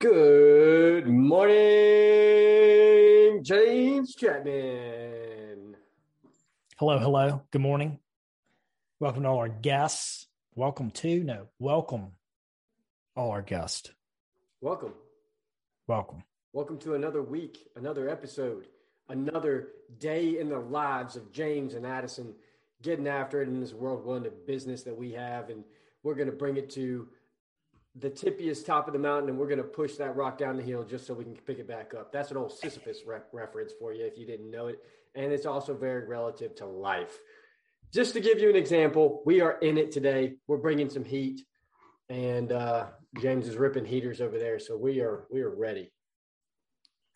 Good morning, James Chapman. Hello, hello. Good morning. Welcome to all our guests. Welcome to, no, welcome all our guests. Welcome. Welcome. Welcome to another week, another episode, another day in the lives of James and Addison getting after it in this whirlwind of business that we have. And we're going to bring it to the tippiest top of the mountain and we're going to push that rock down the hill just so we can pick it back up. That's an old Sisyphus re- reference for you if you didn't know it. And it's also very relative to life. Just to give you an example, we are in it today. We're bringing some heat and uh, James is ripping heaters over there. So we are, we are ready.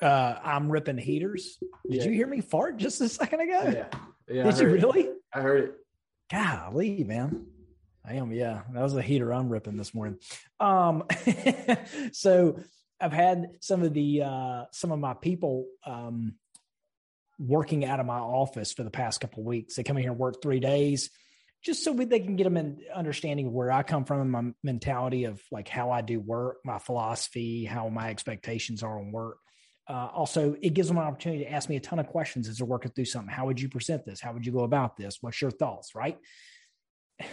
Uh, I'm ripping heaters. Did Yeah. you hear me fart just a second ago? Yeah. Yeah. Did you heard it. really? I heard it. Golly, man. I am, yeah. That was a heater I'm ripping this morning. Um, so I've had some of the uh some of my people um working out of my office for the past couple of weeks. They come in here and work three days just so we, they can get them an understanding of where I come from and my mentality of like how I do work, my philosophy, how my expectations are on work. Uh, also, it gives them an opportunity to ask me a ton of questions as they're working through something. How would you present this? How would you go about this? What's your thoughts? Right.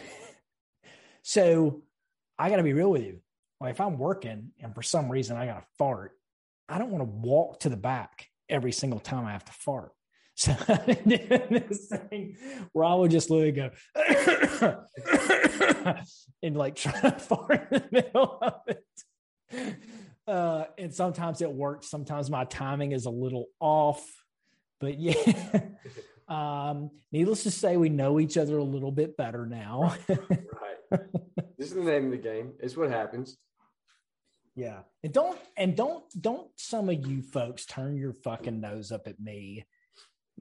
so I got to be real with you. Like if I'm working and for some reason I got to fart, I don't want to walk to the back every single time I have to fart. So this thing where I would just literally go and like try to fart in the middle of it. Uh, and sometimes it works. Sometimes my timing is a little off, but yeah. um, needless to say, we know each other a little bit better now. Right. this is the name of the game. It's what happens. Yeah. And don't and don't don't some of you folks turn your fucking nose up at me.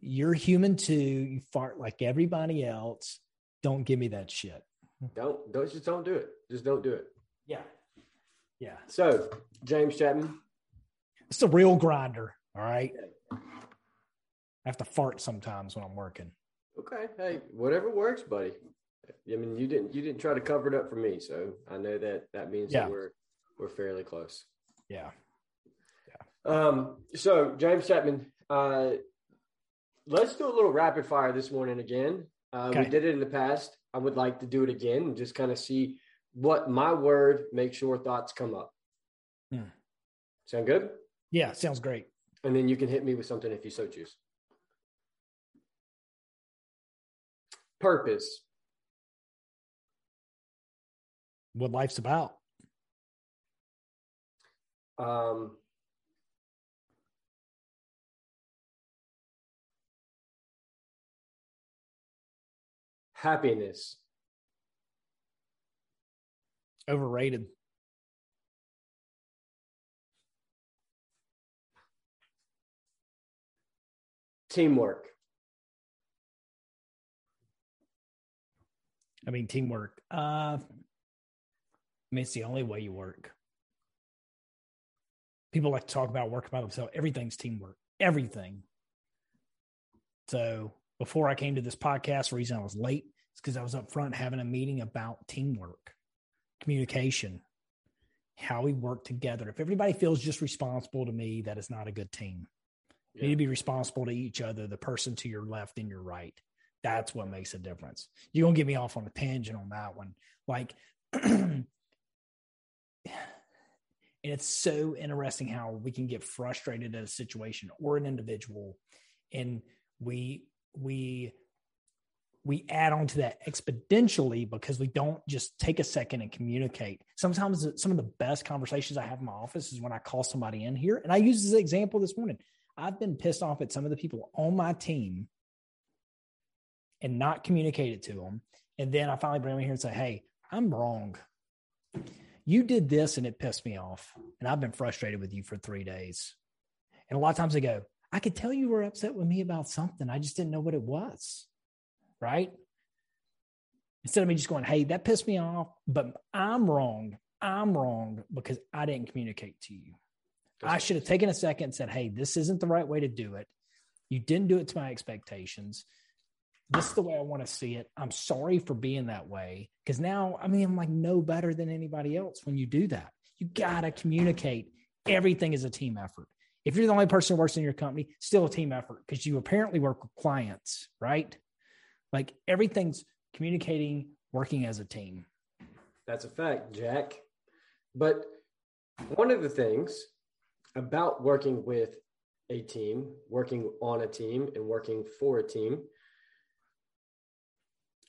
You're human too. You fart like everybody else. Don't give me that shit. Don't don't just don't do it. Just don't do it. Yeah. Yeah. So, James Chapman, It's a real grinder. All right. I have to fart sometimes when I'm working. okay, hey, whatever works, buddy. I mean, you didn't you didn't try to cover it up for me, so I know that that means Yeah. that we're we're fairly close. Yeah. Yeah. Um, so James Chapman, uh, let's do a little rapid fire this morning again. Uh, We did it in the past. I would like to do it again and just kind of see what my word makes your thoughts come up. Hmm. Sound good? Yeah. Sounds great. And then you can hit me with something if you so choose. Purpose, What life's about. um, happiness, Overrated. teamwork, I mean, teamwork. Uh, I mean, it's the only way you work. People like to talk about working by themselves. Everything's teamwork. Everything. So before I came to this podcast, the reason I was late is because I was up front having a meeting about teamwork, communication, how we work together. If everybody feels just responsible to me, that is not a good team. You need to be responsible to each other, the person to your left and your right. That's what makes a difference. You're gonna get me off on a tangent on that one. Like and it's so interesting how we can get frustrated at a situation or an individual and we we we add on to that exponentially because we don't just take a second and communicate. Sometimes some of the best conversations I have in my office is when I call somebody in here. And I use this example this morning. I've been pissed off at some of the people on my team and not communicated to them. And then I finally bring them here and say, Hey, I'm wrong. You did this and it pissed me off. And I've been frustrated with you for three days. And a lot of times they go, I could tell you were upset with me about something. I just didn't know what it was. Right. Instead of me just going, Hey, that pissed me off, but I'm wrong. I'm wrong because I didn't communicate to you. I should have taken a second and said, Hey, this isn't the right way to do it. You didn't do it to my expectations. This is the way I want to see it. I'm sorry for being that way. Cause now, I mean, I'm like no better than anybody else when you do that. You got to communicate. Everything is a team effort. If you're the only person who works in your company, still a team effort because you apparently work with clients, right? Like everything's communicating, working as a team. That's a fact, Jack. But one of the things about working with a team, working on a team, and working for a team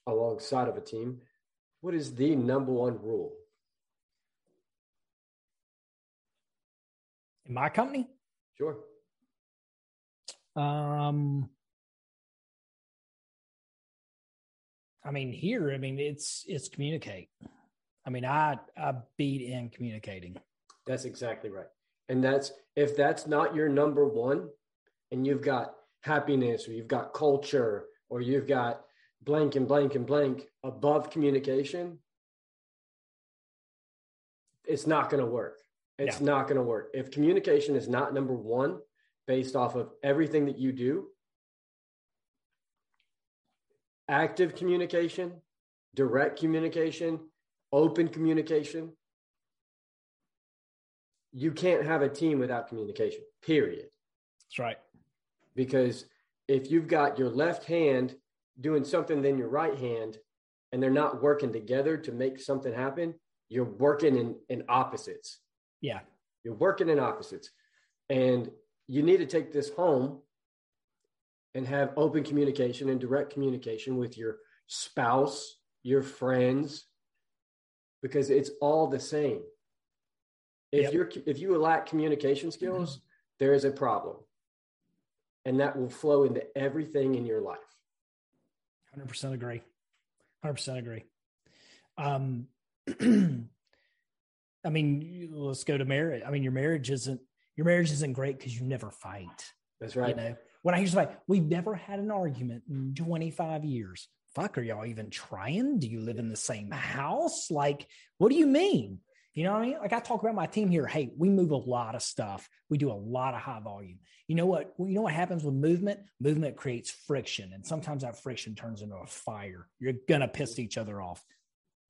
alongside of a team, what is the number one rule? In my company? Sure. Um, I mean, here, I mean, it's it's communicate. I mean, I I beat in communicating. That's exactly right. And that's if that's not your number one, and you've got happiness or you've got culture or you've got blank and blank and blank above communication, it's not going to work. It's yeah. not going to work. If communication is not number one based off of everything that you do, active communication, direct communication, open communication, you can't have a team without communication, period. That's right. Because if you've got your left hand doing something than your right hand and they're not working together to make something happen, you're working in, in opposites. Yeah. You're working in opposites. And you need to take this home and have open communication and direct communication with your spouse, your friends, because it's all the same. If yep. you're if you lack communication skills, mm-hmm. there is a problem. And that will flow into everything in your life. 100% agree. 100% agree. Um I mean, let's go to marriage. I mean, your marriage isn't your marriage isn't great because you never fight. That's right. You know, when I hear somebody, we've never had an argument in 25 years. Fuck, are y'all even trying? Do you live in the same house? Like, what do you mean? You know what I mean? Like I talk about my team here. Hey, we move a lot of stuff. We do a lot of high volume. You know what? You know what happens with movement? Movement creates friction, and sometimes that friction turns into a fire. You're gonna piss each other off.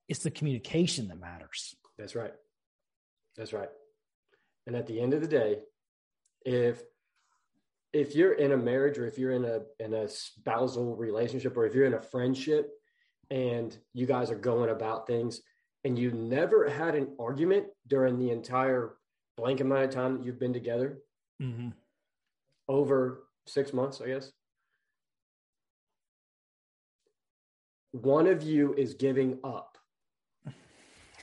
It's the communication that matters. That's right. That's right. And at the end of the day, if if you're in a marriage or if you're in a in a spousal relationship or if you're in a friendship and you guys are going about things and you never had an argument during the entire blank amount of time that you've been together mm-hmm. over six months i guess one of you is giving up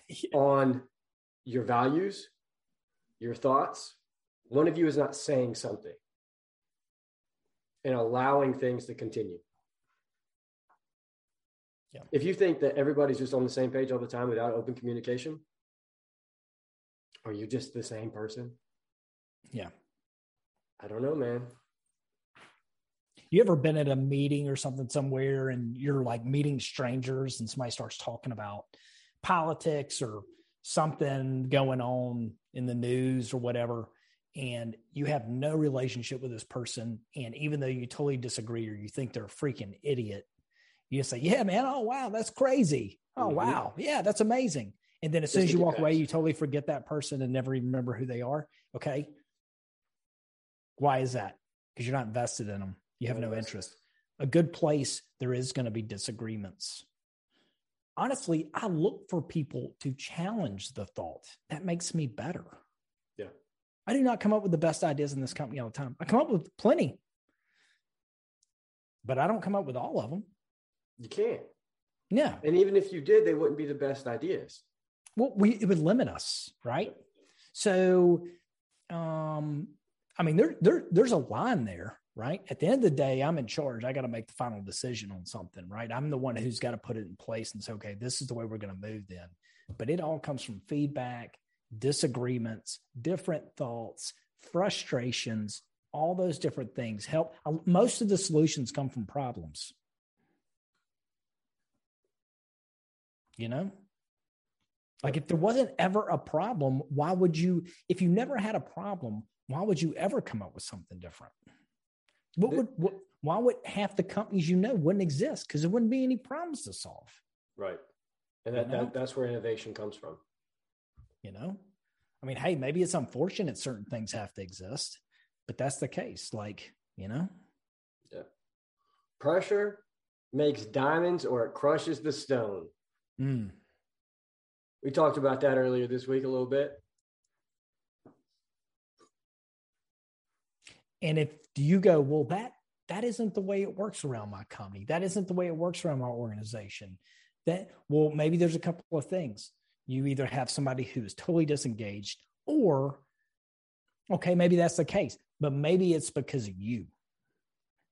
yeah. on your values, your thoughts. One of you is not saying something and allowing things to continue. Yeah. If you think that everybody's just on the same page all the time without open communication, are you just the same person? Yeah. I don't know, man. You ever been at a meeting or something somewhere and you're like meeting strangers and somebody starts talking about politics or something going on in the news or whatever and you have no relationship with this person and even though you totally disagree or you think they're a freaking idiot you say yeah man oh wow that's crazy. Oh mm-hmm. wow. Yeah that's amazing. And then as soon as you walk away you totally forget that person and never even remember who they are. Okay? Why is that? Because you're not invested in them you have no interest. A good place there is going to be disagreements. Honestly, I look for people to challenge the thought. That makes me better. I do not come up with the best ideas in this company all the time. I come up with plenty, but I don't come up with all of them. You can't. Yeah. And even if you did, they wouldn't be the best ideas. Well, we it would limit us, right? So um I mean there there there's a line there right? At the end of the day, I'm in charge. I got to make the final decision on something, right? I'm the one who's got to put it in place and say, okay, this is the way we're going to move then. But it all comes from feedback, disagreements, different thoughts, frustrations, all those different things help. Most of the solutions come from problems. You know? Like if there wasn't ever a problem, why would you, if you never had a problem, why would you ever come up with something different? What would what, why would half the companies you know wouldn't exist? Because there wouldn't be any problems to solve. Right. And that, that that's where innovation comes from. You know? I mean, hey, maybe it's unfortunate certain things have to exist, but that's the case. Like, you know? Yeah. Pressure makes diamonds or it crushes the stone. Mm. We talked about that earlier this week a little bit. And if you go, well, that that isn't the way it works around my company. That isn't the way it works around my organization. That well, maybe there's a couple of things. You either have somebody who is totally disengaged, or okay, maybe that's the case, but maybe it's because of you.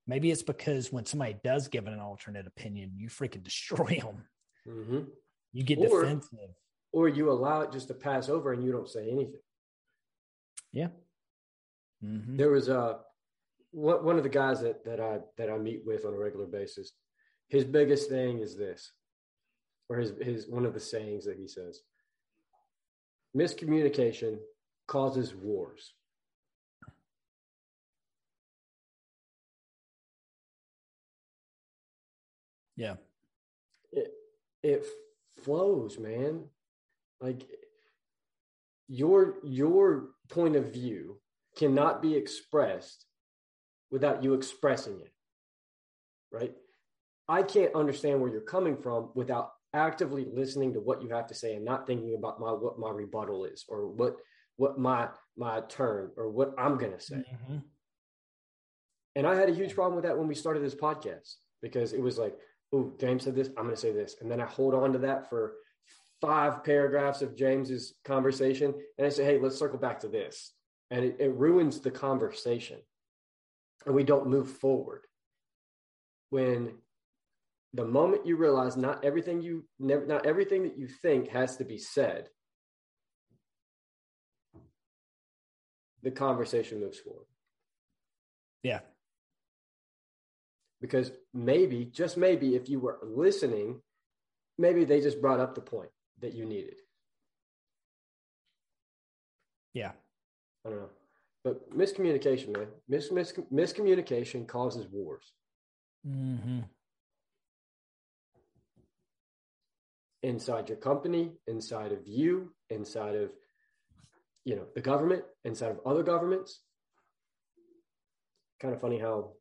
Maybe it's because when somebody does give an alternate opinion, you freaking destroy them. Mm-hmm. You get or, defensive, or you allow it just to pass over and you don't say anything. Yeah. Mm-hmm. There was a one of the guys that that I that I meet with on a regular basis. His biggest thing is this, or his his one of the sayings that he says: miscommunication causes wars. Yeah. It it flows, man. Like your your point of view cannot be expressed without you expressing it. Right? I can't understand where you're coming from without actively listening to what you have to say and not thinking about my what my rebuttal is or what what my my turn or what I'm going to say. Mm-hmm. And I had a huge problem with that when we started this podcast because it was like, oh, James said this, I'm going to say this. And then I hold on to that for five paragraphs of James's conversation. And I say, hey, let's circle back to this. And it, it ruins the conversation. And we don't move forward. When the moment you realize not everything you never not everything that you think has to be said, the conversation moves forward. Yeah, because maybe, just maybe, if you were listening, maybe they just brought up the point that you needed. Yeah. I don't know. But miscommunication, man. Mis- mis- miscommunication causes wars. Mm-hmm. Inside your company, inside of you, inside of you know the government, inside of other governments. Kind of funny how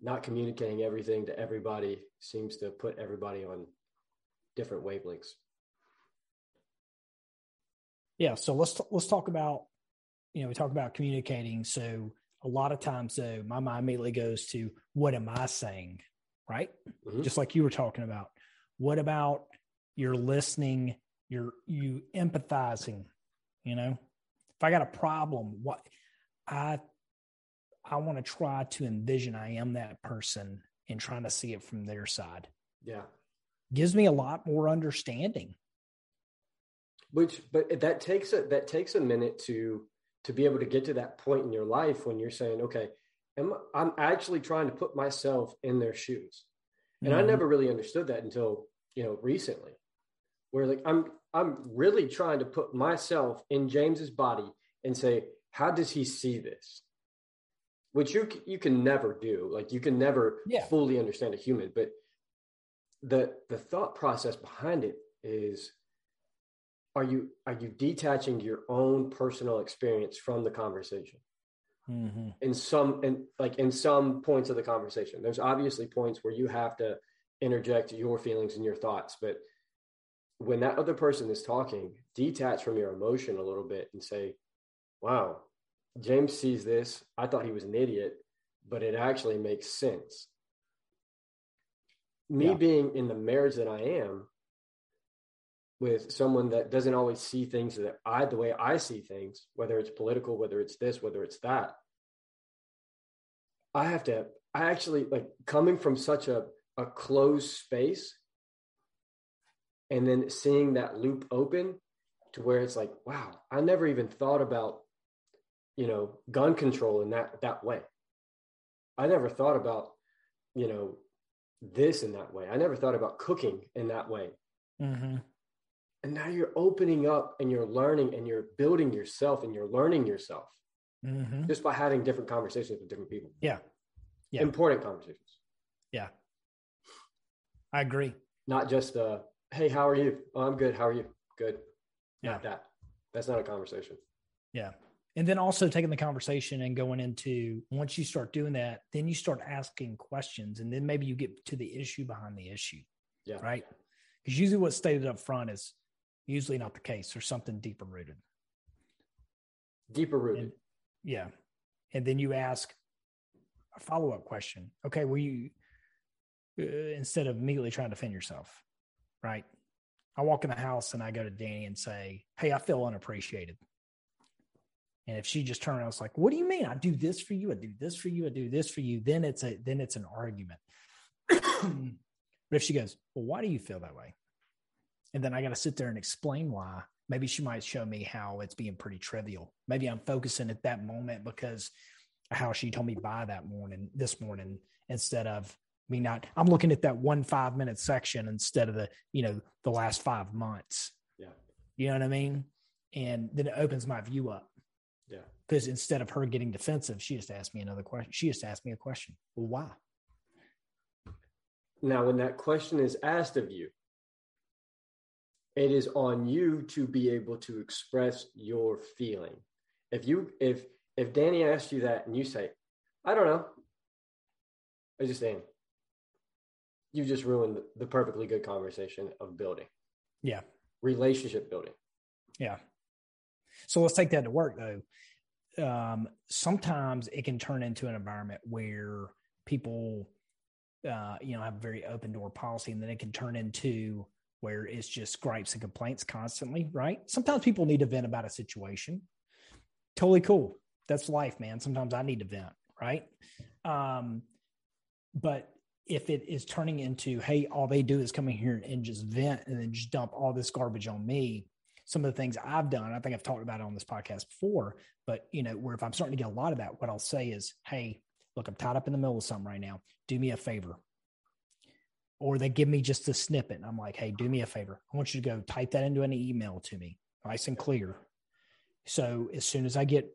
not communicating everything to everybody seems to put everybody on different wavelengths. Yeah, so let's let's talk about you know we talk about communicating. So a lot of times, though, my mind immediately goes to what am I saying, right? Mm-hmm. Just like you were talking about. What about you're listening, you're you empathizing, you know? If I got a problem, what I I want to try to envision I am that person and trying to see it from their side. Yeah. Gives me a lot more understanding. Which but that takes a that takes a minute to to be able to get to that point in your life when you're saying, okay, am, I'm actually trying to put myself in their shoes. And mm-hmm. I never really understood that until, you know, recently. Where like I'm I'm really trying to put myself in James's body and say, how does he see this? which you you can never do. Like you can never yeah. fully understand a human, but the the thought process behind it is are you are you detaching your own personal experience from the conversation mm-hmm. in some in like in some points of the conversation there's obviously points where you have to interject your feelings and your thoughts but when that other person is talking detach from your emotion a little bit and say wow James sees this. I thought he was an idiot, but it actually makes sense. Me yeah. being in the marriage that I am with someone that doesn't always see things that I, the way I see things, whether it's political, whether it's this, whether it's that, I have to, I actually like coming from such a, a closed space and then seeing that loop open to where it's like, wow, I never even thought about you know gun control in that that way. I never thought about you know this in that way. I never thought about cooking in that way. Mm-hmm. And now you're opening up and you're learning and you're building yourself and you're learning yourself Mhm. just by having different conversations with different people. Yeah. Yeah. Important conversations, Yeah. I agree. not just uh, "Hey, how are you? Oh, I'm good. How are you? Good." Yeah. Not that. That's not a conversation. Yeah. And then also taking the conversation and going into once you start doing that, then you start asking questions and then maybe you get to the issue behind the issue, Yeah. right? Because usually what's stated up front is usually not the case. There's something deeper rooted. Deeper rooted. And- Yeah. And then you ask a follow up question. Okay. Well, you, uh, instead of immediately trying to defend yourself, right? I walk in the house and I go to Danny and say, Hey, I feel unappreciated. And if she just turned around, and was like, What do you mean? I do this for you. I do this for you. I do this for you. Then it's a, then it's an argument. but if she goes, Well, why do you feel that way? And then I got to sit there and explain why. Maybe she might show me how it's being pretty trivial. Maybe I'm focusing at that moment because how she told me by that morning, this morning, instead of me not, I'm looking at that one five minute section instead of the, you know, the last five months. Yeah. You know what I mean? And then it opens my view up Yeah. because instead of her getting defensive, she just asked me another question. She just asked me a question. Well, why? Now, when that question is asked of you, it is on you to be able to express your feeling. If you if if Danny asked you that and you say, I don't know, I just saying, you just ruined the perfectly good conversation of building, Yeah. relationship building. Yeah. So let's take that to work though. Um, sometimes it can turn into an environment where people, uh, you know, have a very open door policy, and then it can turn into where it's just gripes and complaints constantly. Right? Sometimes people need to vent about a situation. Totally cool. That's life, man. Sometimes I need to vent. Right? Um, but if it is turning into, hey, all they do is come in here and just vent and then just dump all this garbage on me, some of the things I've done, I think I've talked about it on this podcast before, but you know, where if I'm starting to get a lot of that, what I'll say is, Hey, look, I'm tied up in the middle of something right now. Do me a favor. Or they give me just a snippet. And I'm like, Hey, do me a favor. I want you to go type that into an email to me, nice and clear. So as soon as I get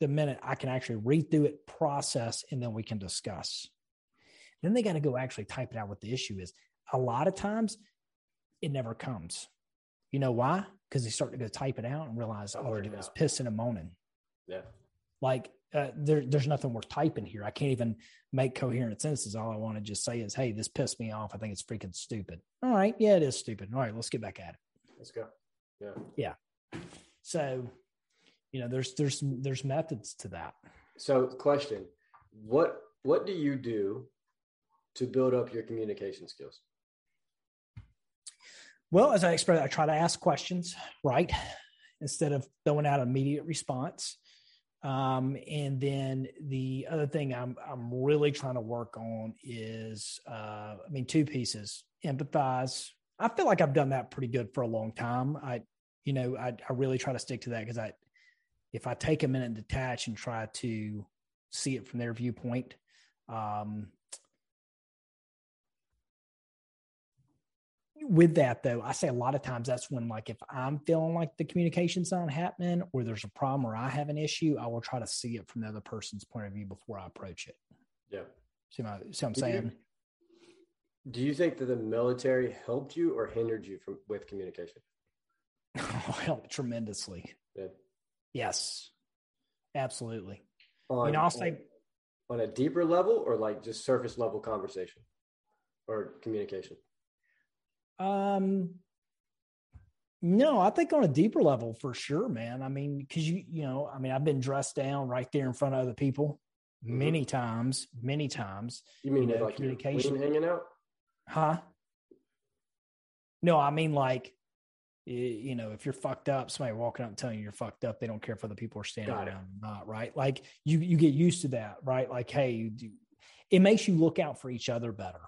the minute, I can actually read through it, process, and then we can discuss. Then they got to go actually type it out what the issue is. A lot of times it never comes. You know why? Because they start to go type it out and realize, oh, they're Word it is pissing and moaning. Yeah. Like uh, there, there's nothing worth typing here. I can't even make coherent sentences. All I want to just say is, hey, this pissed me off. I think it's freaking stupid. All right. Yeah, it is stupid. All right, let's get back at it. Let's go. Yeah. Yeah. So, you know, there's there's there's methods to that. So, question: What what do you do to build up your communication skills? Well, as I expressed, I try to ask questions, right? Instead of throwing out an immediate response. Um, and then the other thing I'm I'm really trying to work on is uh, I mean, two pieces. Empathize. I feel like I've done that pretty good for a long time. I, you know, I, I really try to stick to that because I if I take a minute and detach and try to see it from their viewpoint, um, with that though, I say a lot of times that's when like if I'm feeling like the communication's not happening or there's a problem or I have an issue, I will try to see it from the other person's point of view before I approach it. Yeah. See, my, see what I'm saying? Do you think that the military helped you or hindered you from with communication? Oh, Help tremendously. Yeah. Yes, absolutely. On, You know, I'll say on a deeper level or like just surface level conversation or communication? Um, no, I think on a deeper level for sure, man. I mean, because you, you know, I mean, I've been dressed down right there in front of other people Mhm. many times, many times. You mean You know, like communication. hanging out? Huh? No, I mean, like, you know, if you're fucked up, somebody walking up and telling you you're fucked up, they don't care if other people are standing Got it. around or not, right? Like, you you get used to that, right? Like, hey, you do, it makes you look out for each other better,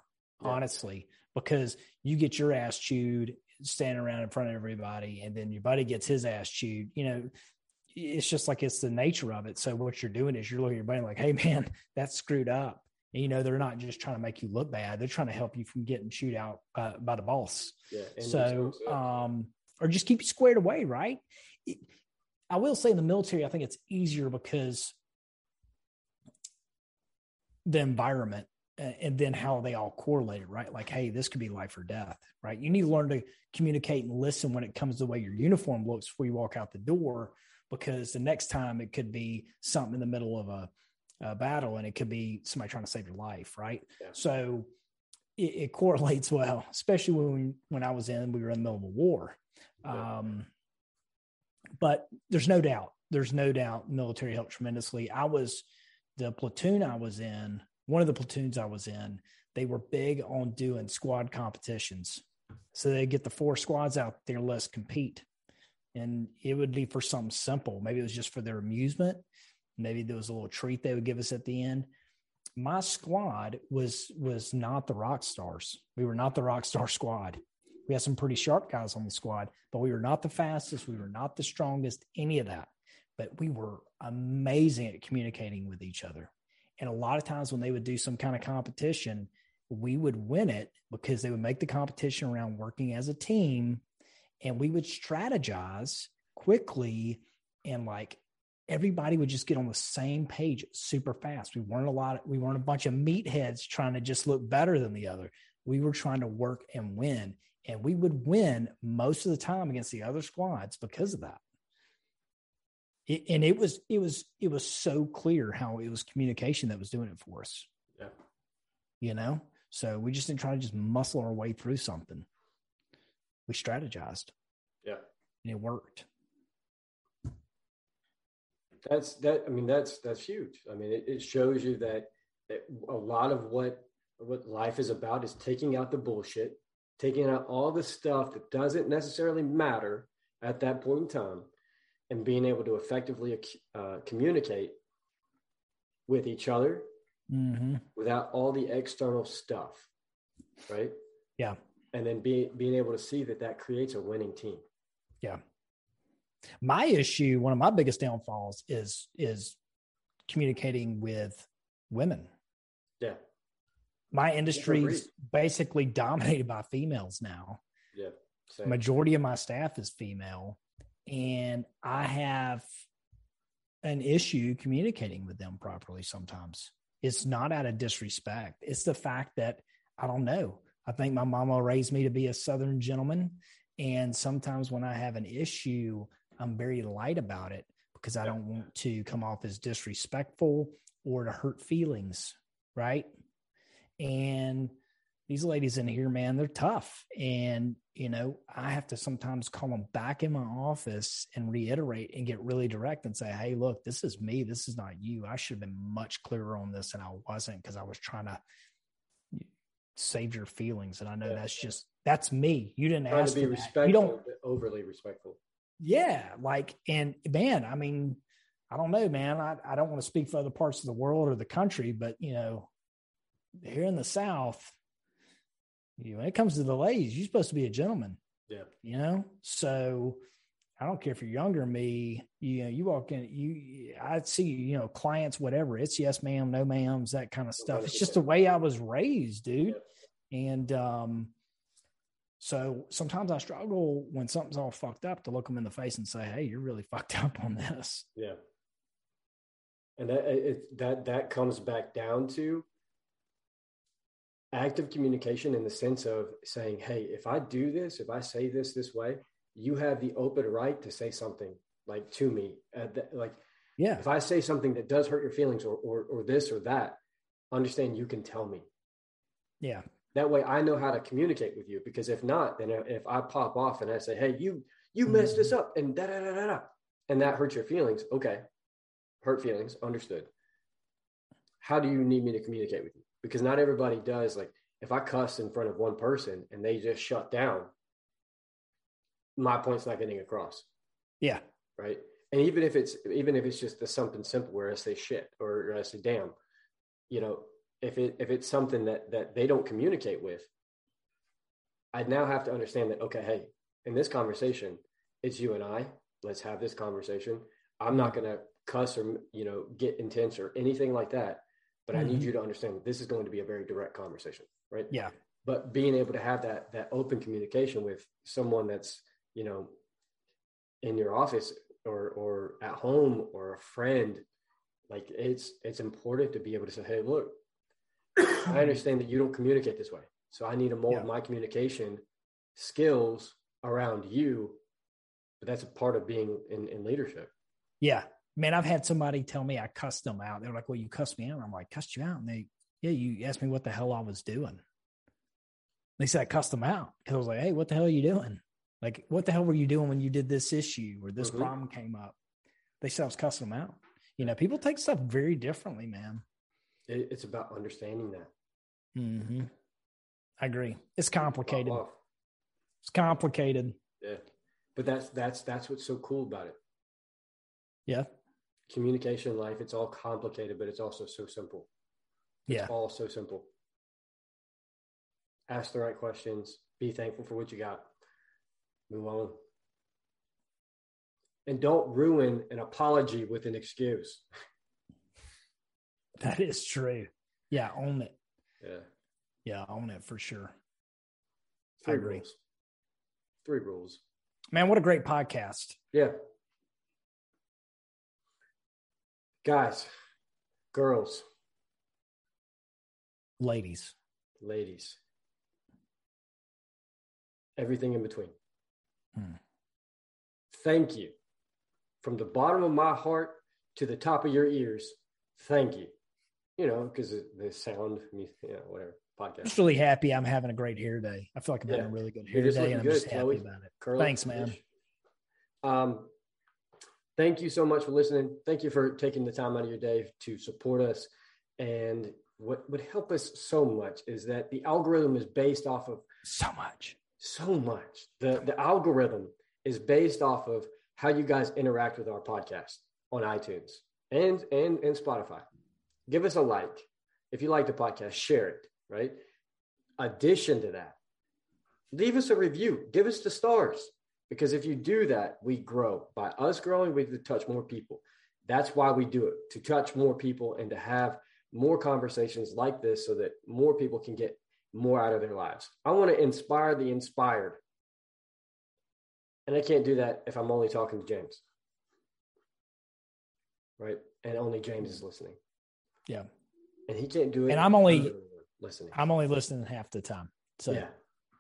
Yeah. honestly, because you get your ass chewed standing around in front of everybody, and then your buddy gets his ass chewed. You know, it's just like it's the nature of it. So what you're doing is you're looking at your buddy like, hey, man, that's screwed up. And, you know, they're not just trying to make you look bad; they're trying to help you from getting chewed out by, by the boss Yeah. so um or just keep you squared away right It- I will say in the military, I think it's easier because the environment and then how they all correlate, right? Like, hey, this could be life or death, right? You need to learn to communicate and listen when it comes to the way your uniform looks before you walk out the door, because the next time it could be something in the middle of a, a battle and it could be somebody trying to save your life, right? Yeah. So it, it, correlates well, especially when when I was in, we were in the middle of a war. Yeah. Um, but there's no doubt, there's no doubt, military helped tremendously. I was the platoon I was in one of the platoons I was in, they were big on doing squad competitions. So they get the four squads out there, let's compete. And it would be for something simple. Maybe it was just for their amusement. Maybe there was a little treat they would give us at the end. My squad was was not the rock stars. We were not the rock star squad. We had some pretty sharp guys on the squad, but we were not the fastest. We were not the strongest, any of that. But we were amazing at communicating with each other. And a lot of times when they would do some kind of competition, we would win it because they would make the competition around working as a team and we would strategize quickly and like everybody would just get on the same page super fast. We weren't a lot, of, we weren't a bunch of meatheads trying to just look better than the other. We were trying to work and win. And we would win most of the time against the other squads because of that it, and it was it was it was so clear how it was communication that was doing it for us. Yeah. You know, so we just didn't try to just muscle our way through something. We strategized. Yeah. And it worked. That's that. I mean, that's that's huge. I mean, it, it shows you that, that a lot of what what life is about is taking out the bullshit, taking out all the stuff that doesn't necessarily matter at that point in time, and being able to effectively uh, communicate with each other mm-hmm. without all the external stuff right? Yeah. And then being being able to see that that creates a winning team. Yeah. My issue one of my biggest downfalls is is communicating with women. Yeah. My industry is basically dominated by females now. Yeah same. majority of my staff is female and I have an issue communicating with them properly sometimes. It's not out of disrespect. It's the fact that I don't know. I think my mama raised me to be a Southern gentleman. And sometimes when I have an issue, I'm very light about it because I don't want to come off as disrespectful or to hurt feelings. Right. And these ladies in here, man, they're tough. And, you know, I have to sometimes call them back in my office and reiterate and get really direct and say, hey, look, this is me. This is not you. I should have been much clearer on this and I wasn't because I was trying to save your feelings. And I know yeah. that's just, that's me. You didn't Trying ask to be respectful, you don't, overly respectful. Yeah. Like, and man, I mean, I don't know, man. I, I don't want to speak for other parts of the world or the country, but, you know, here in the South, you when it comes to the ladies, you're supposed to be a gentleman. Yeah. You know, so I don't care if you're younger than me. You know, you walk in, you I see, you know, clients, whatever. It's yes, ma'am, no ma'ams, that kind of stuff. It's just the way I was raised, dude. And um, so sometimes I struggle when something's all fucked up to look them in the face and say, "Hey, you're really fucked up on this." Yeah. And that it, that that comes back down to active communication in the sense of saying, hey, if I do this, if I say this this way, you have the open right to say something like to me. Uh, like, yeah, if I say something that does hurt your feelings or, or, or this or that, understand you can tell me. Yeah. That way I know how to communicate with you because if not, then if I pop off and I say, hey, you, you messed mm-hmm. this up and da da da da da, and that hurts your feelings. Okay. Hurt feelings. Understood. How do you need me to communicate with you? Because not everybody does. Like if I cuss in front of one person and they just shut down, my point's not getting across. Yeah. Right. And even if it's even if it's just the something simple where I say shit or, or I say damn, you know, if it if it's something that that they don't communicate with, I'd now have to understand that okay, hey, in this conversation, it's you and I. Let's have this conversation. I'm not gonna cuss or you know get intense or anything like that but mm-hmm. I need mm-hmm. you to understand this is going to be a very direct conversation, right? Yeah. But being able to have that that open communication with someone that's you know in your office or or at home or a friend like it's it's important to be able to say hey look i understand that you don't communicate this way so i need to mold yeah. my communication skills around you but that's a part of being in, in leadership yeah man i've had somebody tell me i cussed them out they're like well you cussed me out i'm like cussed you out and they yeah you asked me what the hell i was doing they said i cussed them out because i was like hey what the hell are you doing like, what the hell were you doing when you did this issue or this mm-hmm. problem came up? They said I was cussing them out. You know, people take stuff very differently, man. It's about understanding that. Mm-hmm. I agree. It's complicated. It's complicated. Yeah, but that's that's that's what's so cool about it. Yeah. Communication life, it's all complicated, but it's also so simple. It's yeah. all so simple. Ask the right questions. Be thankful for what you got. Move on. And don't ruin an apology with an excuse. That is true. Yeah, own it. Yeah. Yeah, own it for sure. Three rules. Three rules. Man, what a great podcast. Yeah. Guys, girls, ladies, ladies, everything in between. Hmm. Thank you. From the bottom of my heart to the top of your ears, thank you. You know, because the sound, you know, whatever podcast. I'm just really happy I'm having a great hair day. I feel like I'm yeah. having a really good hair day, and I'm good, just happy Chloe. about it. Thanks, man. Um, thank you so much for listening. Thank you for taking the time out of your day to support us. And what would help us so much is that the algorithm is based off of so much so much. The the algorithm is based off of how you guys interact with our podcast on iTunes and and and Spotify. Give us a like. If you like the podcast, share it, right? Addition to that, leave us a review. Give us the stars. Because if you do that, we grow. By us growing, we can touch more people. That's why we do it, to touch more people and to have more conversations like this so that more people can get more out of their lives. I want to inspire the inspired. And I can't do that if I'm only talking to James. Right? And only James is listening. Yeah. And he can't do it. And I'm only listening. I'm only listening half the time. So yeah.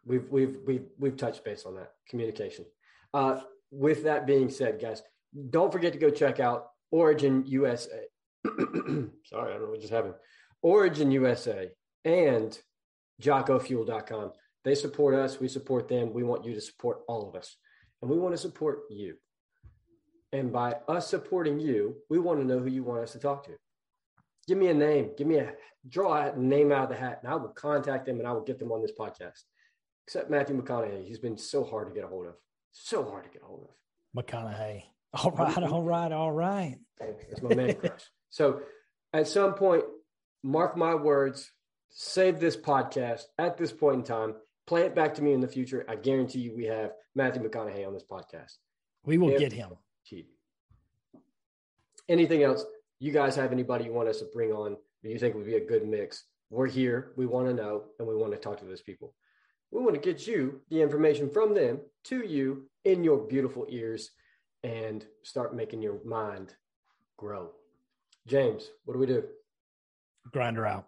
We've we've we've we've touched base on that communication. Uh with that being said, guys, don't forget to go check out Origin USA. Sorry, I don't know what just happened. Origin USA and jockofuel.com. They support us. We support them. We want you to support all of us. And we want to support you. And by us supporting you, we want to know who you want us to talk to. Give me a name. Give me a draw a name out of the hat, and I will contact them and I will get them on this podcast. Except Matthew McConaughey. He's been so hard to get a hold of. So hard to get a hold of. McConaughey. All right, all right, all right. That's my man crush. So at some point, mark my words, save this podcast at this point in time, play it back to me in the future. I guarantee you we have Matthew McConaughey on this podcast. We will get him. Anything else? You guys have anybody you want us to bring on that you think would be a good mix? We're here. We want to know and we want to talk to those people. We want to get you the information from them to you in your beautiful ears and start making your mind grow. James, what do we do? Grinder out.